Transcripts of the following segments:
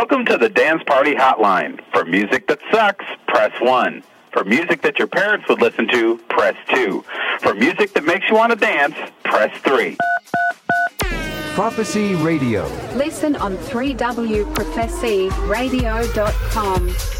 Welcome to the Dance Party Hotline. For music that sucks, press 1. For music that your parents would listen to, press 2. For music that makes you want to dance, press 3. Prophecy Radio. Listen on 3wprophecyradio.com.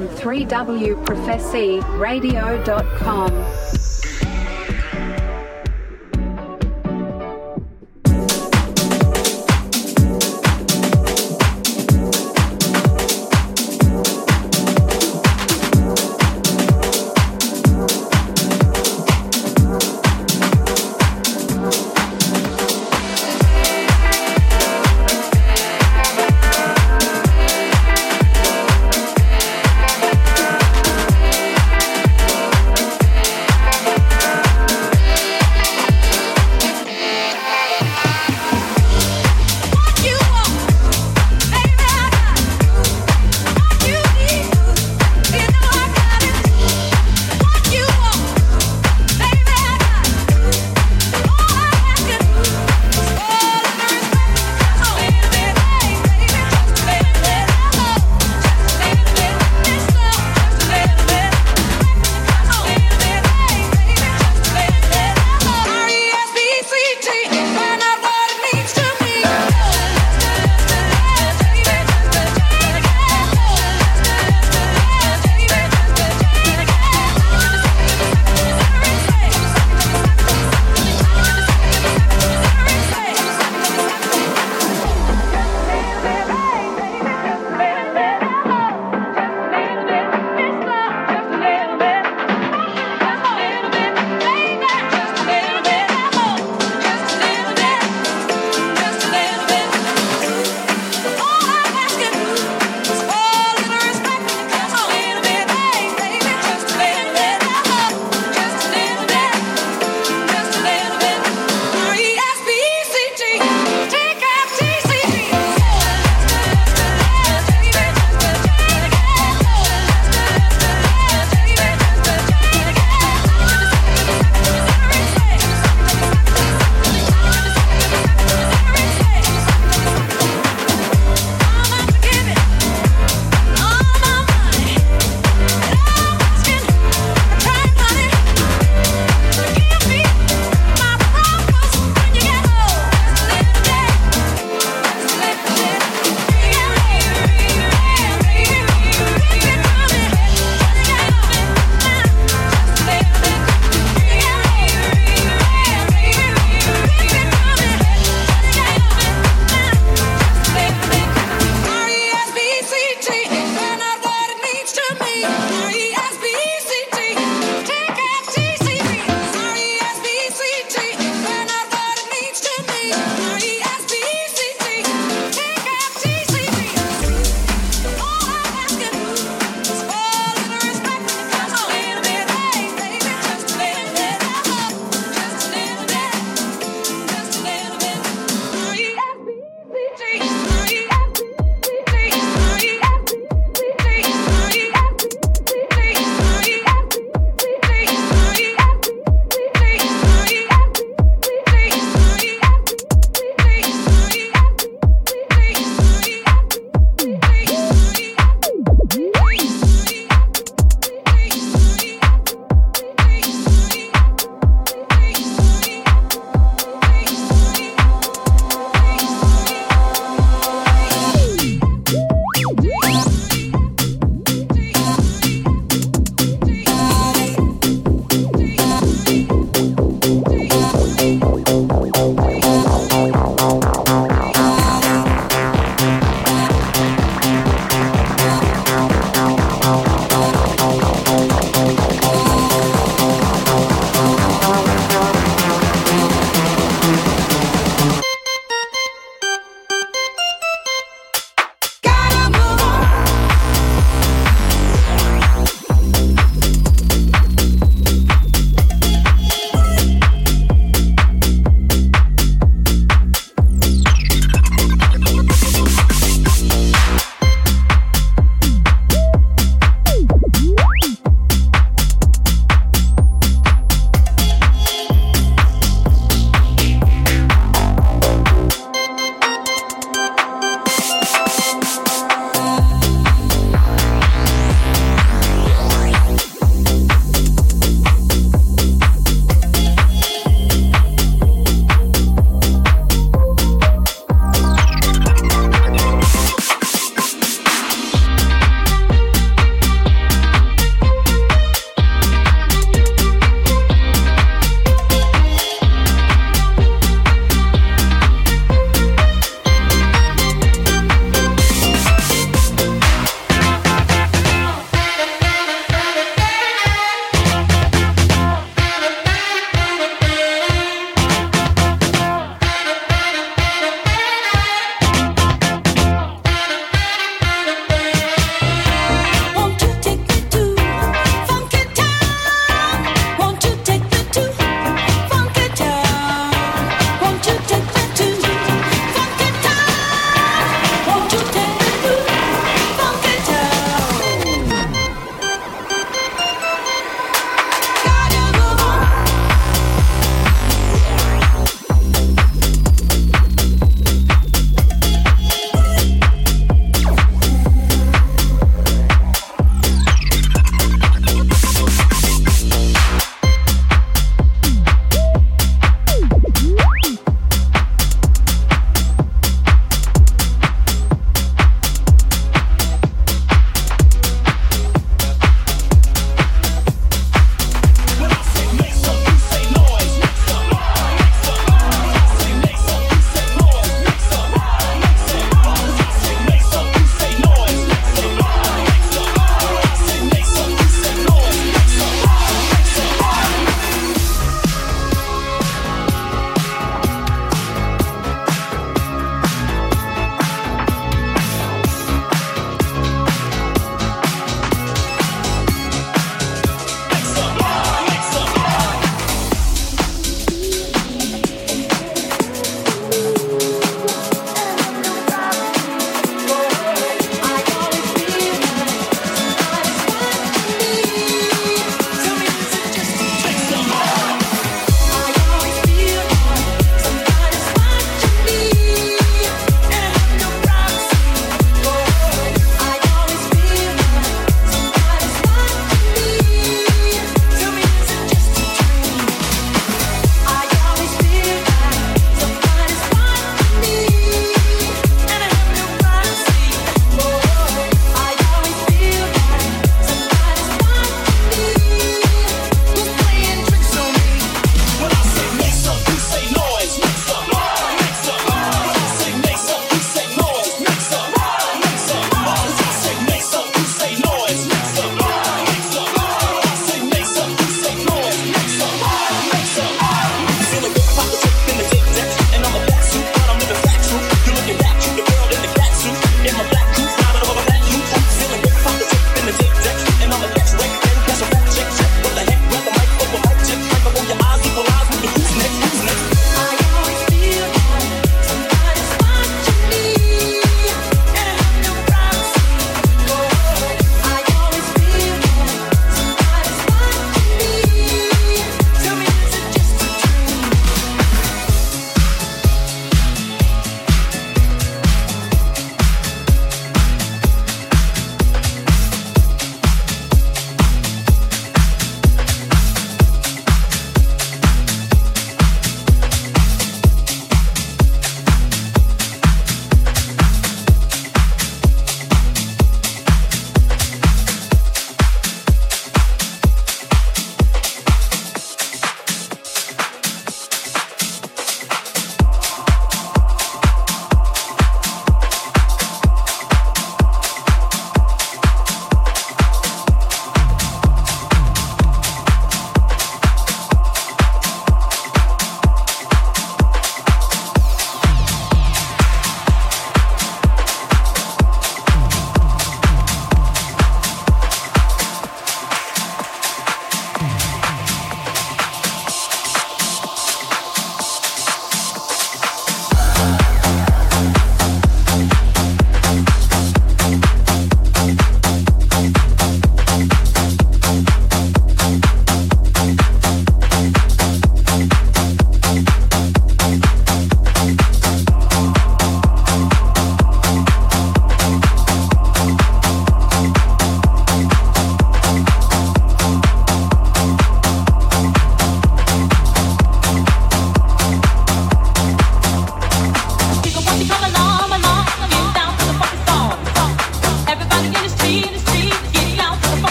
on 3wprophecyradio.com.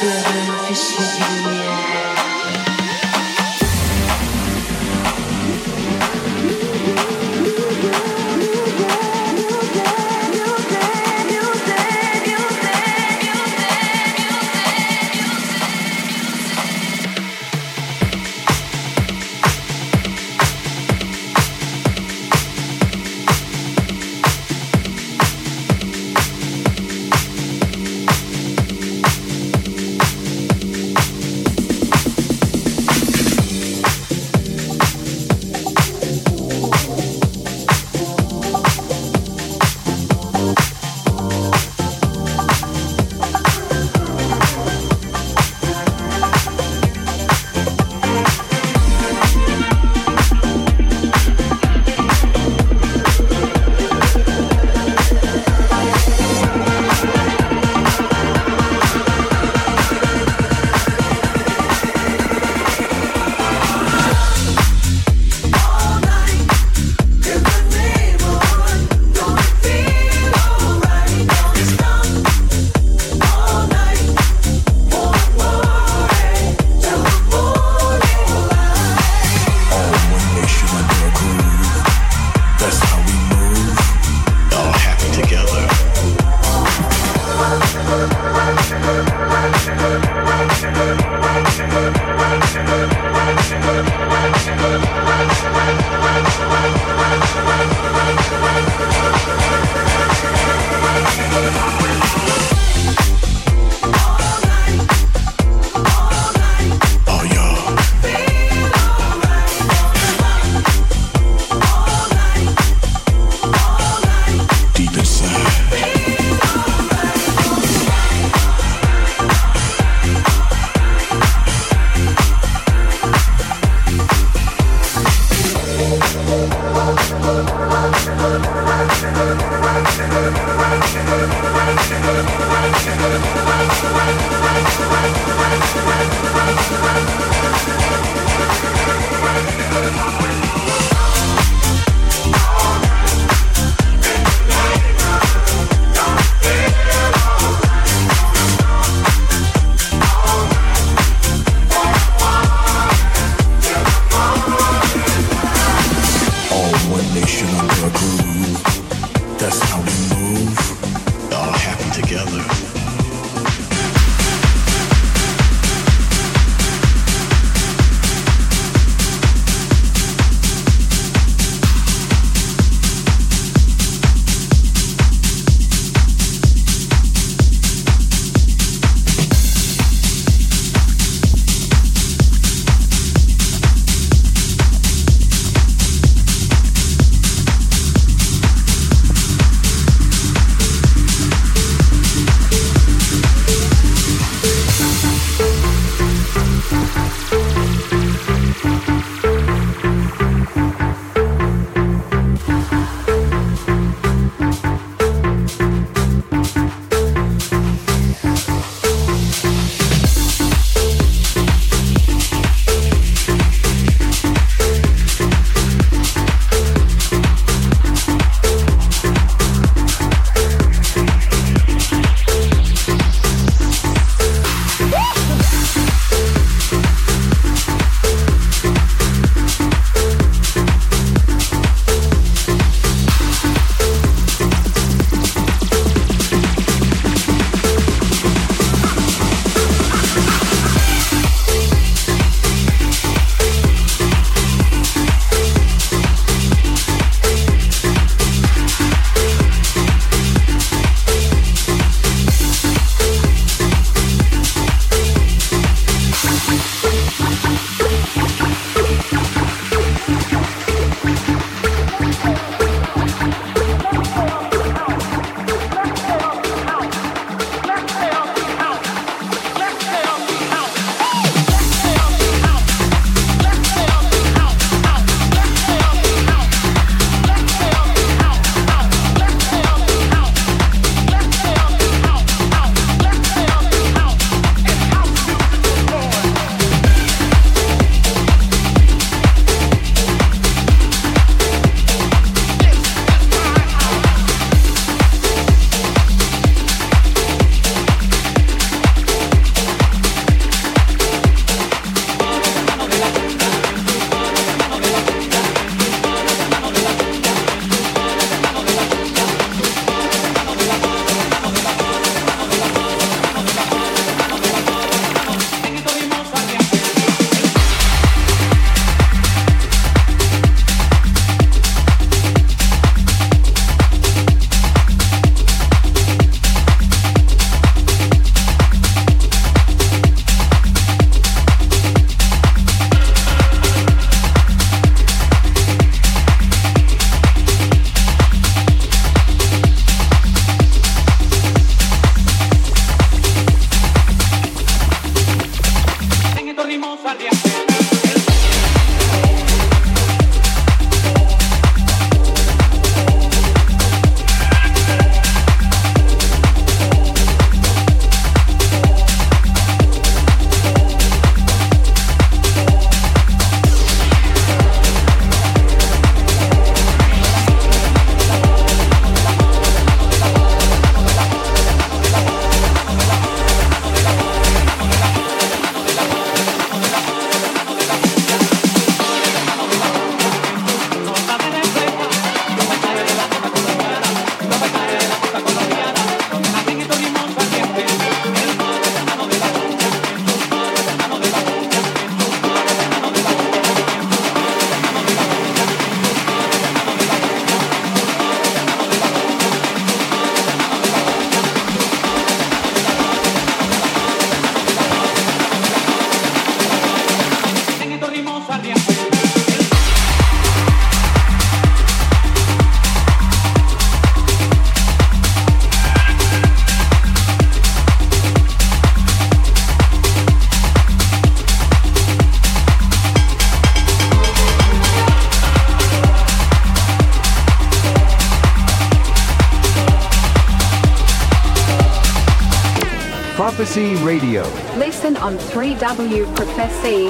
That's Prophecy